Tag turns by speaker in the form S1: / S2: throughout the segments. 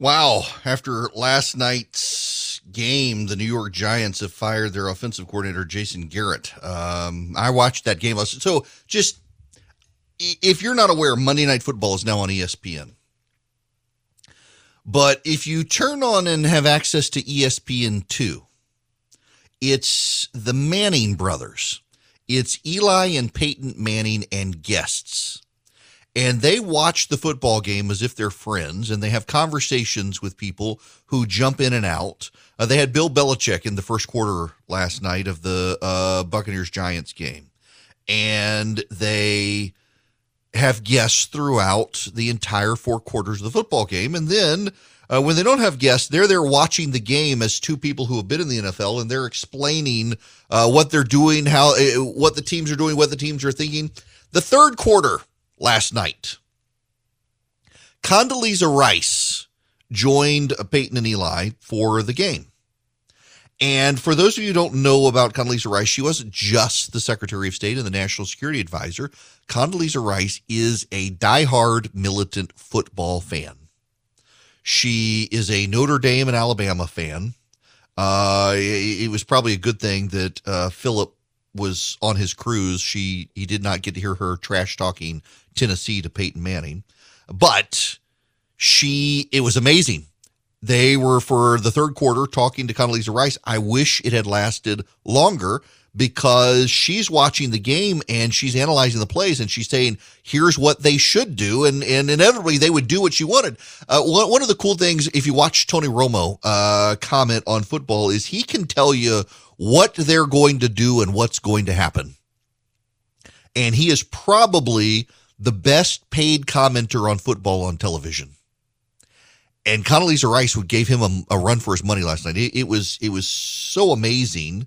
S1: Wow. After last night's game, the New York Giants have fired their offensive coordinator, Jason Garrett. Um, I watched that game. So just if you're not aware, Monday Night Football is now on ESPN. But if you turn on and have access to ESPN2, it's the Manning brothers. It's Eli and Peyton Manning and guests and they watch the football game as if they're friends and they have conversations with people who jump in and out. Uh, they had Bill Belichick in the first quarter last night of the uh, Buccaneers Giants game, and they have guests throughout the entire four quarters of the football game. And then uh, when they don't have guests, they're there watching the game as two people who have been in the NFL and they're explaining uh, what they're doing, how uh, what the teams are doing, what the teams are thinking. The third quarter last night. Condoleezza Rice joined Peyton and Eli for the game. And for those of you who don't know about Condoleezza Rice, she wasn't just the Secretary of State and the National Security Advisor. Condoleezza Rice is a diehard militant football fan. She is a Notre Dame and Alabama fan. Uh, it, it was probably a good thing that uh, Philip was on his cruise. She he did not get to hear her trash talking Tennessee to Peyton Manning. But she, it was amazing. They were for the third quarter talking to Condoleezza Rice. I wish it had lasted longer because she's watching the game and she's analyzing the plays and she's saying, here's what they should do. And, and inevitably they would do what she wanted. Uh, one, one of the cool things, if you watch Tony Romo, uh, comment on football is he can tell you what they're going to do and what's going to happen. And he is probably the best paid commenter on football on television. And Condoleezza Rice gave him a, a run for his money last night. It, it, was it was so amazing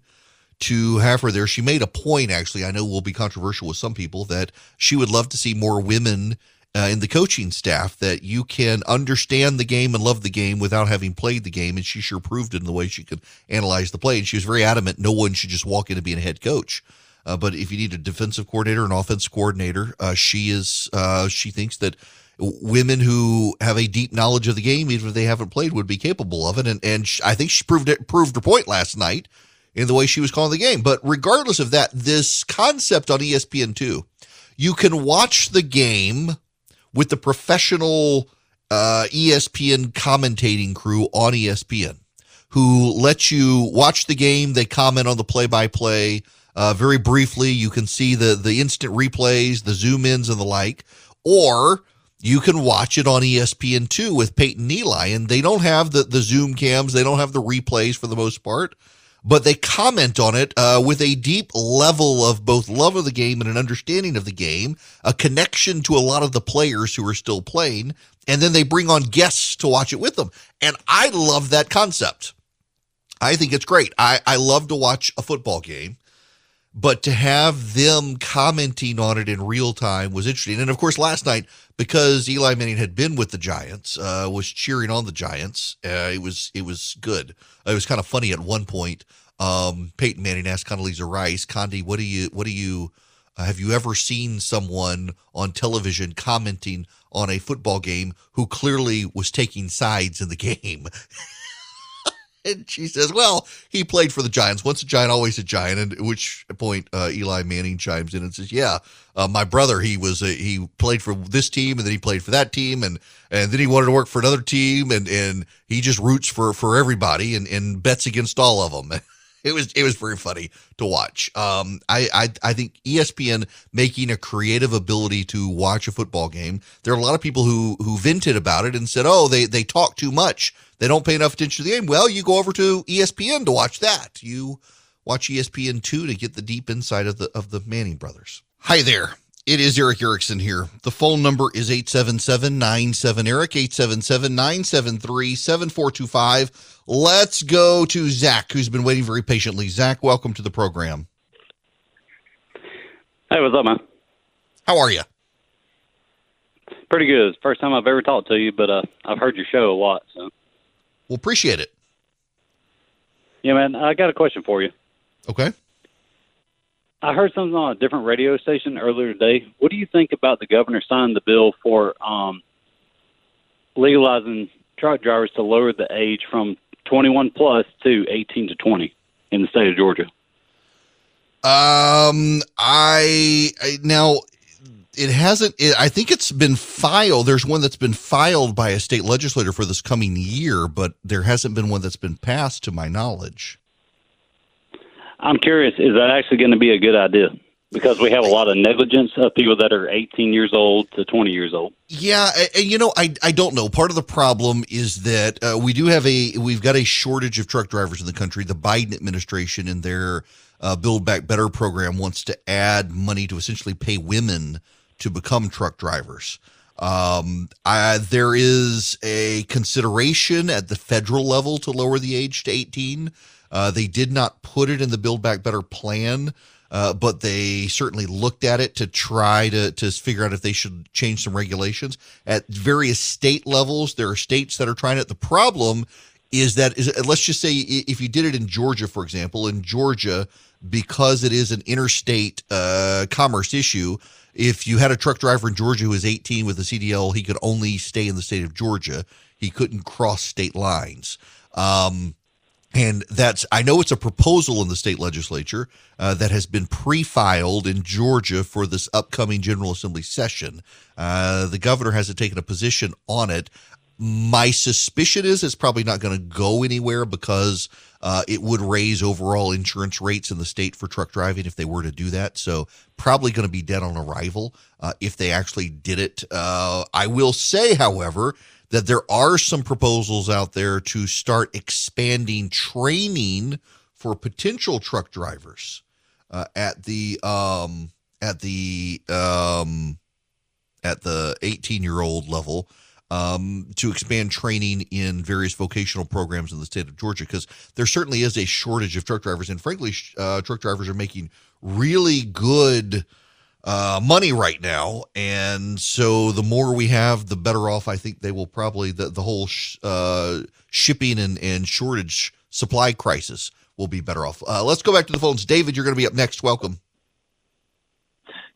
S1: to have her there. She made a point, actually. I know will be controversial with some people that she would love to see more women uh, in the coaching staff. That you can understand the game and love the game without having played the game, and she sure proved it in the way she could analyze the play. And she was very adamant no one should just walk in and be a head coach. Uh, but if you need a defensive coordinator, an offensive coordinator, uh, she is. Uh, she thinks that women who have a deep knowledge of the game, even if they haven't played, would be capable of it. And and I think she proved it. Proved her point last night in the way she was calling the game. But regardless of that, this concept on ESPN two, you can watch the game with the professional uh, ESPN commentating crew on ESPN, who let you watch the game. They comment on the play by play very briefly. You can see the the instant replays, the zoom ins, and the like, or you can watch it on ESPN two with Peyton Eli, and they don't have the the zoom cams, they don't have the replays for the most part, but they comment on it uh, with a deep level of both love of the game and an understanding of the game, a connection to a lot of the players who are still playing, and then they bring on guests to watch it with them, and I love that concept. I think it's great. I, I love to watch a football game but to have them commenting on it in real time was interesting. And of course, last night, because Eli Manning had been with the Giants, uh, was cheering on the Giants. Uh, it was it was good. It was kind of funny at one point. Um, Peyton Manning asked Condoleezza Rice, "Condi, what do you what do you uh, have you ever seen someone on television commenting on a football game who clearly was taking sides in the game?" And she says, "Well, he played for the Giants. Once a Giant, always a Giant." And at which point, uh, Eli Manning chimes in and says, "Yeah, uh, my brother, he was a, he played for this team, and then he played for that team, and and then he wanted to work for another team, and and he just roots for for everybody and and bets against all of them." it was it was very funny to watch. Um, I, I I think ESPN making a creative ability to watch a football game. There are a lot of people who who vented about it and said, "Oh, they they talk too much. They don't pay enough attention to the game." Well, you go over to ESPN to watch that. You watch ESPN two to get the deep insight of the of the Manning brothers. Hi there. It is Erick Erickson here. The phone number is 877-97-ERIC, 877-973-7425. Let's go to Zach, who's been waiting very patiently. Zach, welcome to the program.
S2: Hey, what's up, man?
S1: How are you?
S2: Pretty good. First time I've ever talked to you, but uh, I've heard your show a lot. So,
S1: well, appreciate it.
S2: Yeah, man. I got a question for you.
S1: Okay.
S2: I heard something on a different radio station earlier today. What do you think about the governor signing the bill for um, legalizing truck drivers to lower the age from 21 plus to 18 to 20 in the state of Georgia?
S1: Um, I, I now it hasn't. It, I think it's been filed. There's one that's been filed by a state legislator for this coming year, but there hasn't been one that's been passed, to my knowledge.
S2: I'm curious. Is that actually going to be a good idea? Because we have a lot of negligence of people that are 18 years old to 20 years old.
S1: Yeah, and you know, I I don't know. Part of the problem is that uh, we do have a we've got a shortage of truck drivers in the country. The Biden administration and their uh, Build Back Better program wants to add money to essentially pay women to become truck drivers. Um, I, there is a consideration at the federal level to lower the age to 18. Uh, they did not put it in the Build Back Better plan, uh, but they certainly looked at it to try to, to figure out if they should change some regulations. At various state levels, there are states that are trying it. The problem is that, is, let's just say if you did it in Georgia, for example, in Georgia, because it is an interstate uh, commerce issue, if you had a truck driver in Georgia who was 18 with a CDL, he could only stay in the state of Georgia. He couldn't cross state lines. Um, and that's, I know it's a proposal in the state legislature uh, that has been pre filed in Georgia for this upcoming General Assembly session. Uh, the governor hasn't taken a position on it. My suspicion is it's probably not going to go anywhere because uh, it would raise overall insurance rates in the state for truck driving if they were to do that. So probably going to be dead on arrival uh, if they actually did it. Uh, I will say, however, that there are some proposals out there to start expanding training for potential truck drivers uh, at the um, at the um, at the 18 year old level um, to expand training in various vocational programs in the state of Georgia because there certainly is a shortage of truck drivers, and frankly, uh, truck drivers are making really good uh, money right now, and so the more we have, the better off. I think they will probably the the whole sh- uh, shipping and and shortage supply crisis will be better off. Uh, let's go back to the phones. David, you're going to be up next. Welcome.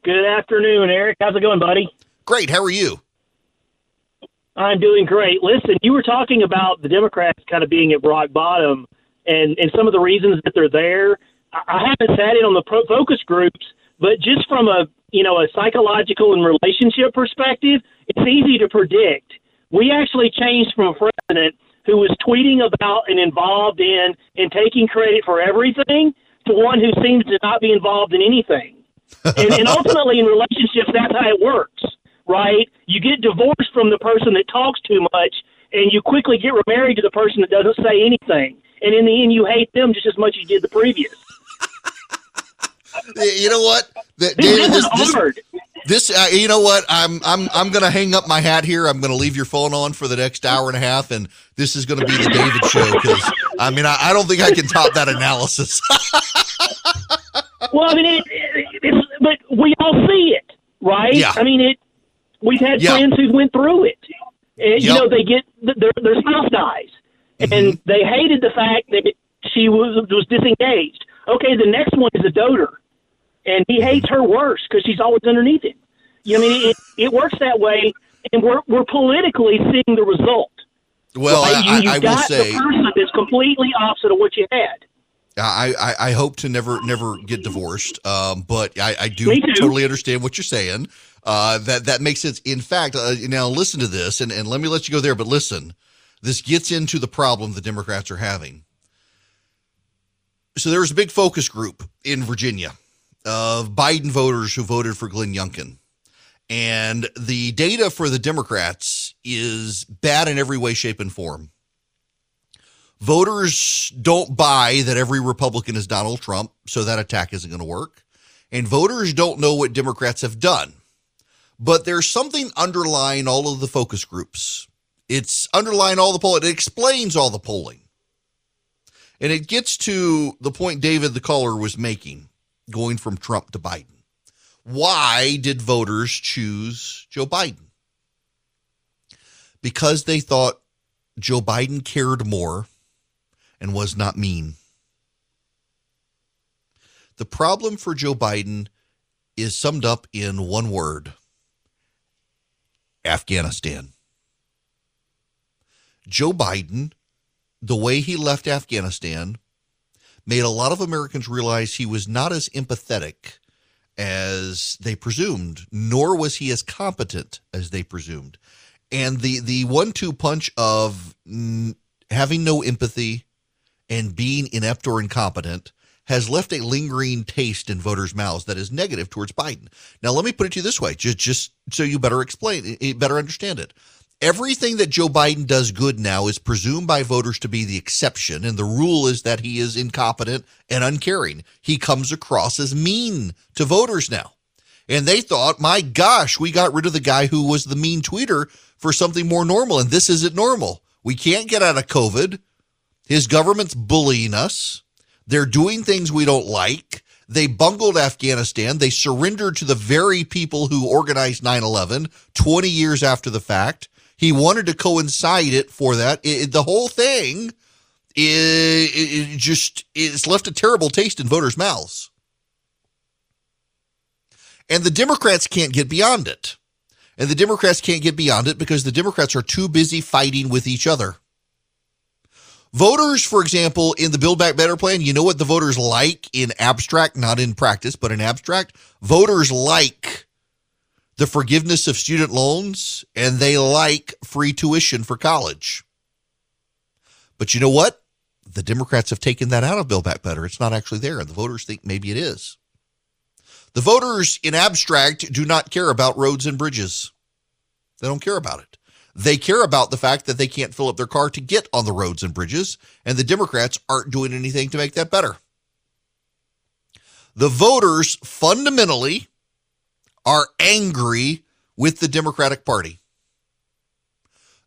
S3: Good afternoon, Erick. How's it going, buddy?
S1: Great. How are you?
S3: I'm doing great. Listen, you were talking about the Democrats kind of being at rock bottom and, and some of the reasons that they're there. I haven't sat in on the pro focus groups, but just from a you know a psychological and relationship perspective, it's easy to predict. We actually changed from a president who was tweeting about and involved in and taking credit for everything to one who seems to not be involved in anything. and, and ultimately, in relationships, that's how it works right? You get divorced from the person that talks too much, and you quickly get remarried to the person that doesn't say anything. And in the end, you hate them just as much as you did the previous.
S1: You know what,
S3: the, David, this, this.
S1: This, uh, you know what, I'm I'm I'm going to hang up my hat here. I'm going to leave your phone on for the next hour and a half, and this is going to be the David show because I mean I, I, don't think I can top that analysis.
S3: well, I mean, it, it, but we all see it, right?
S1: Yeah.
S3: I mean, it We've had yep. friends who went through it. And, yep. You know, they get their their spouse dies, mm-hmm. and they hated the fact that she was was disengaged. Okay, the next one is a doter, and he hates her worse because she's always underneath him. You know, I mean, it it works that way, and we're we're politically seeing the result.
S1: Well, right?
S3: you,
S1: I,
S3: you
S1: I
S3: got
S1: will say
S3: the person that's completely opposite of what you had.
S1: I, I, I, hope to never never get divorced, um, but I, I do totally understand what you're saying. Uh, that that makes sense. In fact, uh, now listen to this, and, and let me let you go there. But listen, this gets into the problem the Democrats are having. So there was a big focus group in Virginia of Biden voters who voted for Glenn Youngkin. And the data for the Democrats is bad in every way, shape, and form. Voters don't buy that every Republican is Donald Trump, so that attack isn't going to work. And voters don't know what Democrats have done but there's something underlying all of the focus groups. It's underlying all the polling. It explains all the polling. And it gets to the point David, the caller, was making going from Trump to Biden. Why did voters choose Joe Biden? Because they thought Joe Biden cared more and was not mean. The problem for Joe Biden is summed up in one word Afghanistan. Joe Biden, the way he left Afghanistan, made a lot of Americans realize he was not as empathetic as they presumed, nor was he as competent as they presumed. And the the one two punch of having no empathy and being inept or incompetent has left a lingering taste in voters' mouths that is negative towards Biden. Now, let me put it to you this way, just just so you better explain, eh, eh, better understand it. Everything that Joe Biden does good now is presumed by voters to be the exception, and the rule is that he is incompetent and uncaring. He comes across as mean to voters now. And they thought, my gosh, we got rid of the guy who was the mean tweeter for something more normal, and this isn't normal. We can't get out of COVID. His government's bullying us. They're doing things we don't like. They bungled Afghanistan. They surrendered to the very people who organized 9 11 20 years after the fact. He wanted to coincide it for that. It, the whole thing it, it just it's left a terrible taste in voters' mouths. And the Democrats can't get beyond it. And the Democrats can't get beyond it because the Democrats are too busy fighting with each other. Voters, for example, in the Build Back Better plan, you know what the voters like in abstract, not in practice, but in abstract? Voters like the forgiveness of student loans and they like free tuition for college. But you know what? The Democrats have taken that out of Build Back Better. It's not actually there, and the voters think maybe it is. The voters in abstract do not care about roads and bridges. They don't care about it. They care about the fact that they can't fill up their car to get on the roads and bridges, and the Democrats aren't doing anything to make that better. The voters fundamentally are angry with the Democratic Party.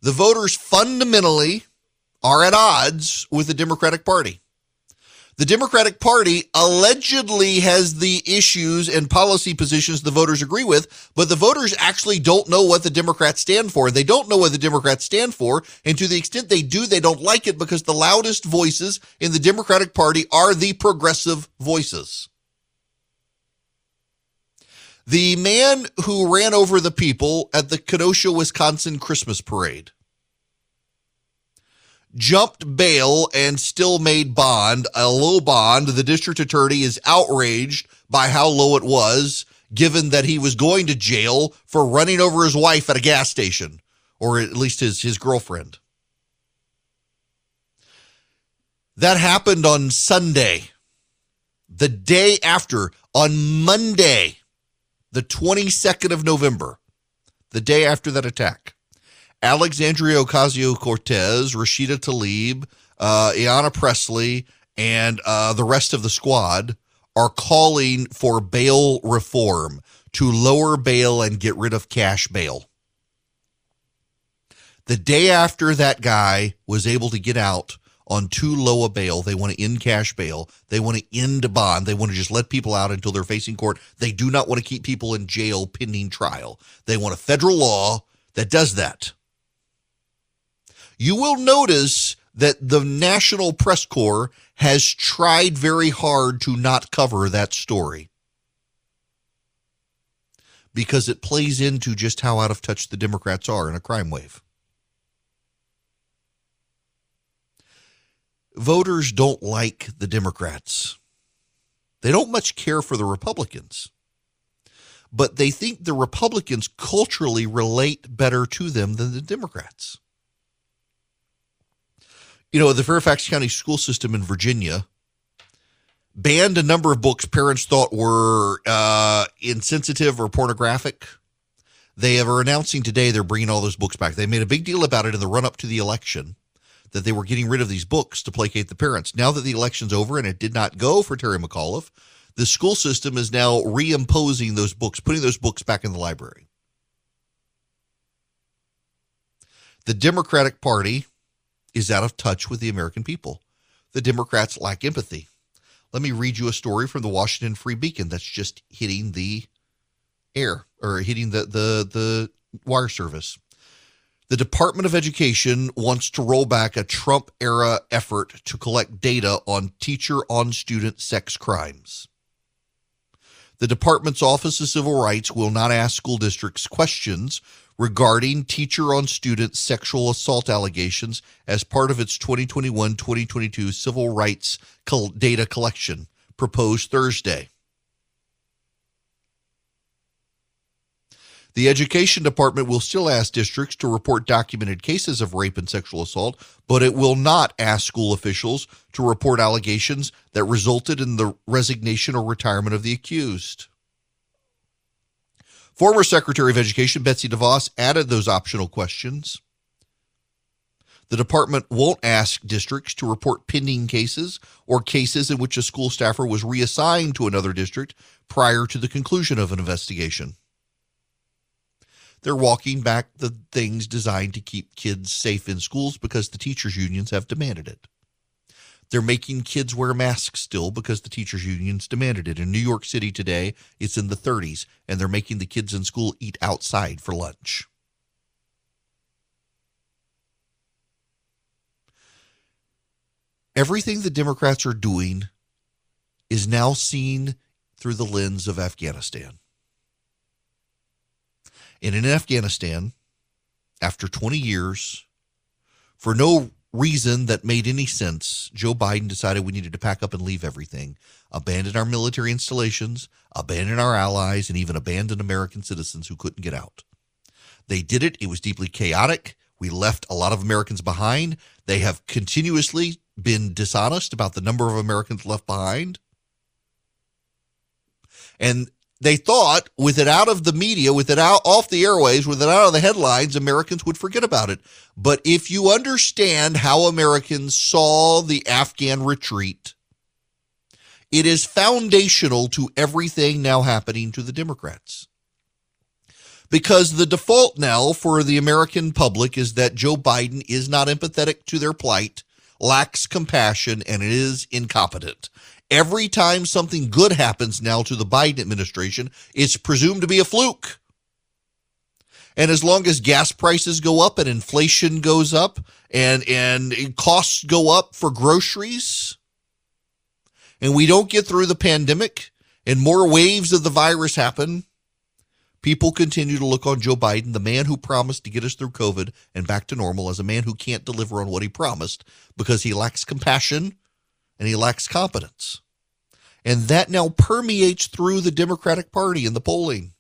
S1: The voters fundamentally are at odds with the Democratic Party. The Democratic Party allegedly has the issues and policy positions the voters agree with, but the voters actually don't know what the Democrats stand for. They don't know what the Democrats stand for. And to the extent they do, they don't like it because the loudest voices in the Democratic Party are the progressive voices. The man who ran over the people at the Kenosha, Wisconsin Christmas parade jumped bail and still made bond, a low bond. The district attorney is outraged by how low it was, given that he was going to jail for running over his wife at a gas station, or at least his, his girlfriend. That happened on Sunday. The day after, on Monday, the 22nd of November, the day after that attack, Alexandria Ocasio Cortez, Rashida Tlaib, uh, Ayanna Pressley, and uh, the rest of the squad are calling for bail reform to lower bail and get rid of cash bail. The day after that guy was able to get out on too low a bail. They want to end cash bail. They want to end bond. They want to just let people out until they're facing court. They do not want to keep people in jail pending trial. They want a federal law that does that. You will notice that the National Press Corps has tried very hard to not cover that story because it plays into just how out of touch the Democrats are in a crime wave. Voters don't like the Democrats. They don't much care for the Republicans, but they think the Republicans culturally relate better to them than the Democrats. You know, the Fairfax County school system in Virginia banned a number of books parents thought were uh, insensitive or pornographic. They are announcing today they're bringing all those books back. They made a big deal about it in the run up to the election that they were getting rid of these books to placate the parents. Now that the election's over and it did not go for Terry McAuliffe, the school system is now reimposing those books, putting those books back in the library. The Democratic Party is out of touch with the American people. The Democrats lack empathy. Let me read you a story from the Washington Free Beacon that's just hitting the air or hitting the the the wire service. The Department of Education wants to roll back a Trump era effort to collect data on teacher on student sex crimes. The department's Office of Civil Rights will not ask school districts questions regarding teacher on student sexual assault allegations as part of its 2021 2022 civil rights data collection proposed Thursday. The Education Department will still ask districts to report documented cases of rape and sexual assault, but it will not ask school officials to report allegations that resulted in the resignation or retirement of the accused. Former Secretary of Education Betsy DeVos added those optional questions. The department won't ask districts to report pending cases or cases in which a school staffer was reassigned to another district prior to the conclusion of an investigation. They're walking back the things designed to keep kids safe in schools because the teachers' unions have demanded it. They're making kids wear masks still because the teachers' unions demanded it. In New York City today, it's in the 30s, and they're making the kids in school eat outside for lunch. Everything the Democrats are doing is now seen through the lens of Afghanistan. And in Afghanistan, after 20 years, for no reason that made any sense, Joe Biden decided we needed to pack up and leave everything, abandon our military installations, abandon our allies, and even abandon American citizens who couldn't get out. They did it. It was deeply chaotic. We left a lot of Americans behind. They have continuously been dishonest about the number of Americans left behind. And they thought with it out of the media, with it out off the airways, with it out of the headlines, Americans would forget about it. But if you understand how Americans saw the Afghan retreat, it is foundational to everything now happening to the Democrats. Because the default now for the American public is that Joe Biden is not empathetic to their plight, lacks compassion, and is incompetent. Every time something good happens now to the Biden administration, it's presumed to be a fluke. And as long as gas prices go up and inflation goes up and, and costs go up for groceries, and we don't get through the pandemic and more waves of the virus happen, people continue to look on Joe Biden, the man who promised to get us through COVID and back to normal, as a man who can't deliver on what he promised because he lacks compassion and he lacks competence. And that now permeates through the Democratic Party in the polling.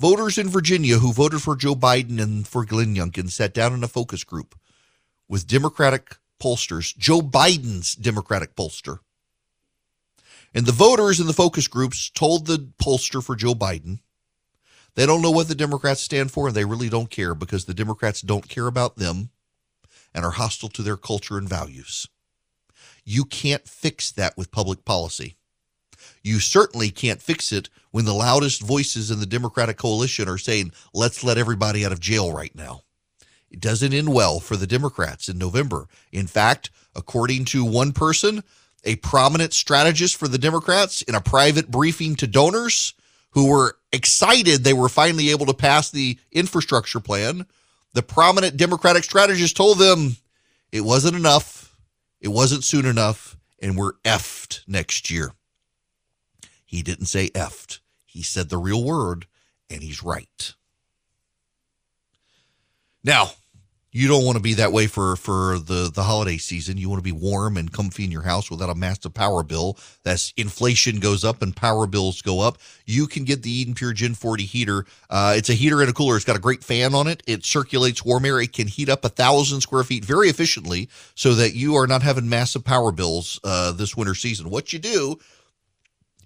S1: Voters in Virginia who voted for Joe Biden and for Glenn Youngkin sat down in a focus group with Democratic pollsters, Joe Biden's Democratic pollster. And the voters in the focus groups told the pollster for Joe Biden they don't know what the Democrats stand for and they really don't care because the Democrats don't care about them and are hostile to their culture and values. You can't fix that with public policy. You certainly can't fix it when the loudest voices in the Democratic coalition are saying, let's let everybody out of jail right now. It doesn't end well for the Democrats in November. In fact, according to one person, a prominent strategist for the Democrats in a private briefing to donors who were excited they were finally able to pass the infrastructure plan, the prominent Democratic strategist told them it wasn't enough it wasn't soon enough, and we're effed next year. He didn't say effed. He said the real word, and he's right. Now, you don't want to be that way for for the the holiday season. You want to be warm and comfy in your house without a massive power bill. That's inflation goes up and power bills go up. You can get the Eden Pure Gen 40 heater. Uh, it's a heater and a cooler. It's got a great fan on it. It circulates warm air. It can heat up a thousand square feet very efficiently, so that you are not having massive power bills uh, this winter season. What you do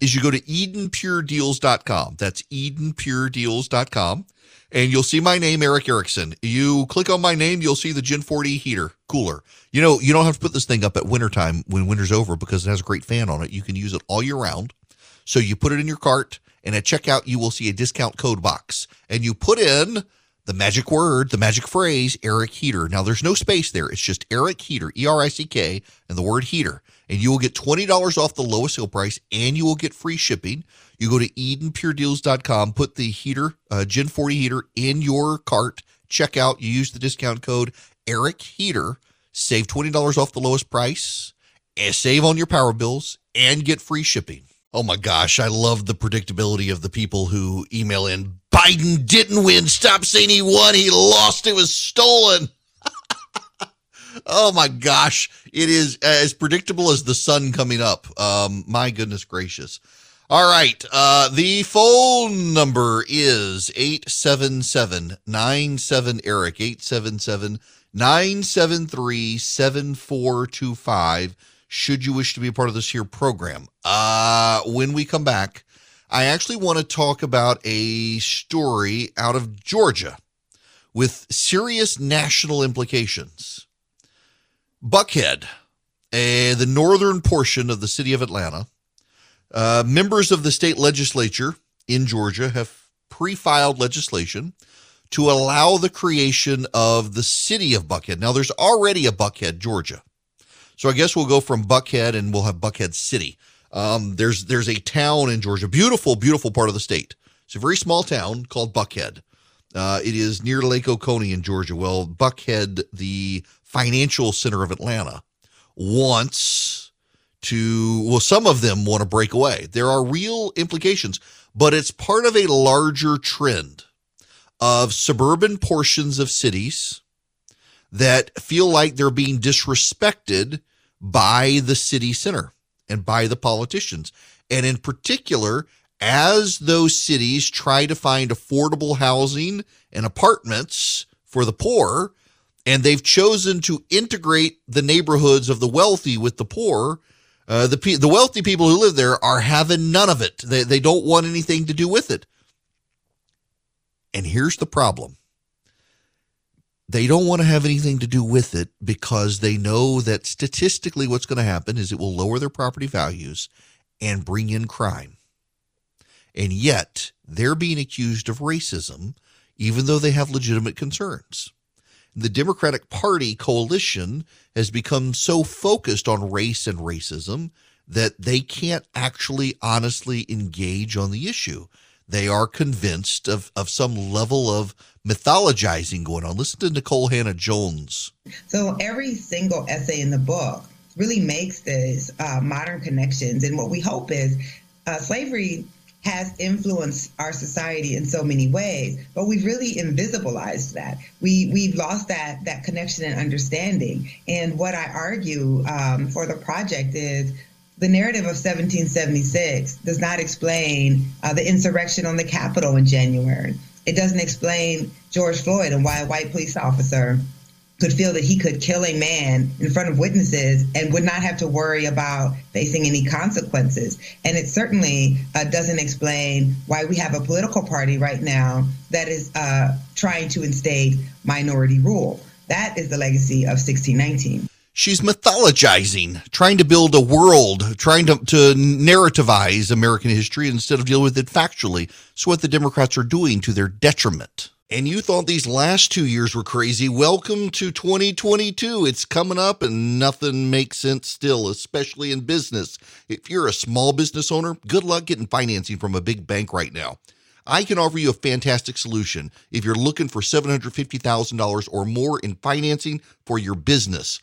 S1: is you go to EdenPureDeals.com. That's EdenPureDeals.com and you'll see my name, Erick Erickson. You click on my name, you'll see the Gen 40 heater cooler. You know, you don't have to put this thing up at wintertime when winter's over because it has a great fan on it. You can use it all year round. So you put it in your cart, and at checkout, you will see a discount code box, and you put in the magic word, the magic phrase, Erick Heater. Now, there's no space there. It's just Erick Heater, E R I C K, and the word heater. And you will get $20 off the lowest sale price, and you will get free shipping. You go to EdenPureDeals.com, put the heater, uh, Gen 40 heater in your cart, check out. You use the discount code Erick Heater, save $20 off the lowest price, and save on your power bills, and get free shipping. Oh my gosh, I love the predictability of the people who email in Biden didn't win. Stop saying he won. He lost. It was stolen. Oh my gosh. It is as predictable as the sun coming up. Um, my goodness gracious. All right. Uh, the phone number is 877 97 Eric, 877 973 7425. Should you wish to be a part of this here program. Uh, when we come back, I actually want to talk about a story out of Georgia with serious national implications. Buckhead, a, the northern portion of the city of Atlanta, uh, members of the state legislature in Georgia have pre filed legislation to allow the creation of the city of Buckhead. Now, there's already a Buckhead, Georgia. So I guess we'll go from Buckhead and we'll have Buckhead City. Um, there's there's a town in Georgia, beautiful, beautiful part of the state. It's a very small town called Buckhead. Uh, it is near Lake Oconee in Georgia. Well, Buckhead, the financial center of Atlanta, wants to, well, some of them want to break away. There are real implications, but it's part of a larger trend of suburban portions of cities that feel like they're being disrespected by the city center and by the politicians. And in particular, as those cities try to find affordable housing and apartments for the poor, and they've chosen to integrate the neighborhoods of the wealthy with the poor, uh, the the wealthy people who live there are having none of it. They they don't want anything to do with it. And here's the problem. They don't want to have anything to do with it because they know that statistically what's going to happen is it will lower their property values and bring in crime. And yet, they're being accused of racism even though they have legitimate concerns the Democratic Party coalition has become so focused on race and racism that they can't actually honestly engage on the issue. They are convinced of, of some level of mythologizing going on. Listen to Nicole Hannah-Jones.
S4: So every single essay in the book really makes this uh, modern connections. And what we hope is uh, slavery has influenced our society in so many ways, but we've really invisibilized that. We we've lost that that connection and understanding. And what I argue um, for the project is the narrative of 1776 does not explain uh, the insurrection on the Capitol in January. It doesn't explain George Floyd and why a white police officer could feel that he could kill a man in front of witnesses and would not have to worry about facing any consequences. And it certainly uh, doesn't explain why we have a political party right now that is uh, trying to instate minority rule. That is the legacy of 1619
S1: she's mythologizing, trying to build a world, trying to, to narrativize American history instead of deal with it factually. So what the Democrats are doing to their detriment and you thought these last two years were crazy, welcome to 2022. It's coming up and nothing makes sense still, especially in business. If you're a small business owner, good luck getting financing from a big bank right now. I can offer you a fantastic solution if you're looking for $750,000 or more in financing for your business.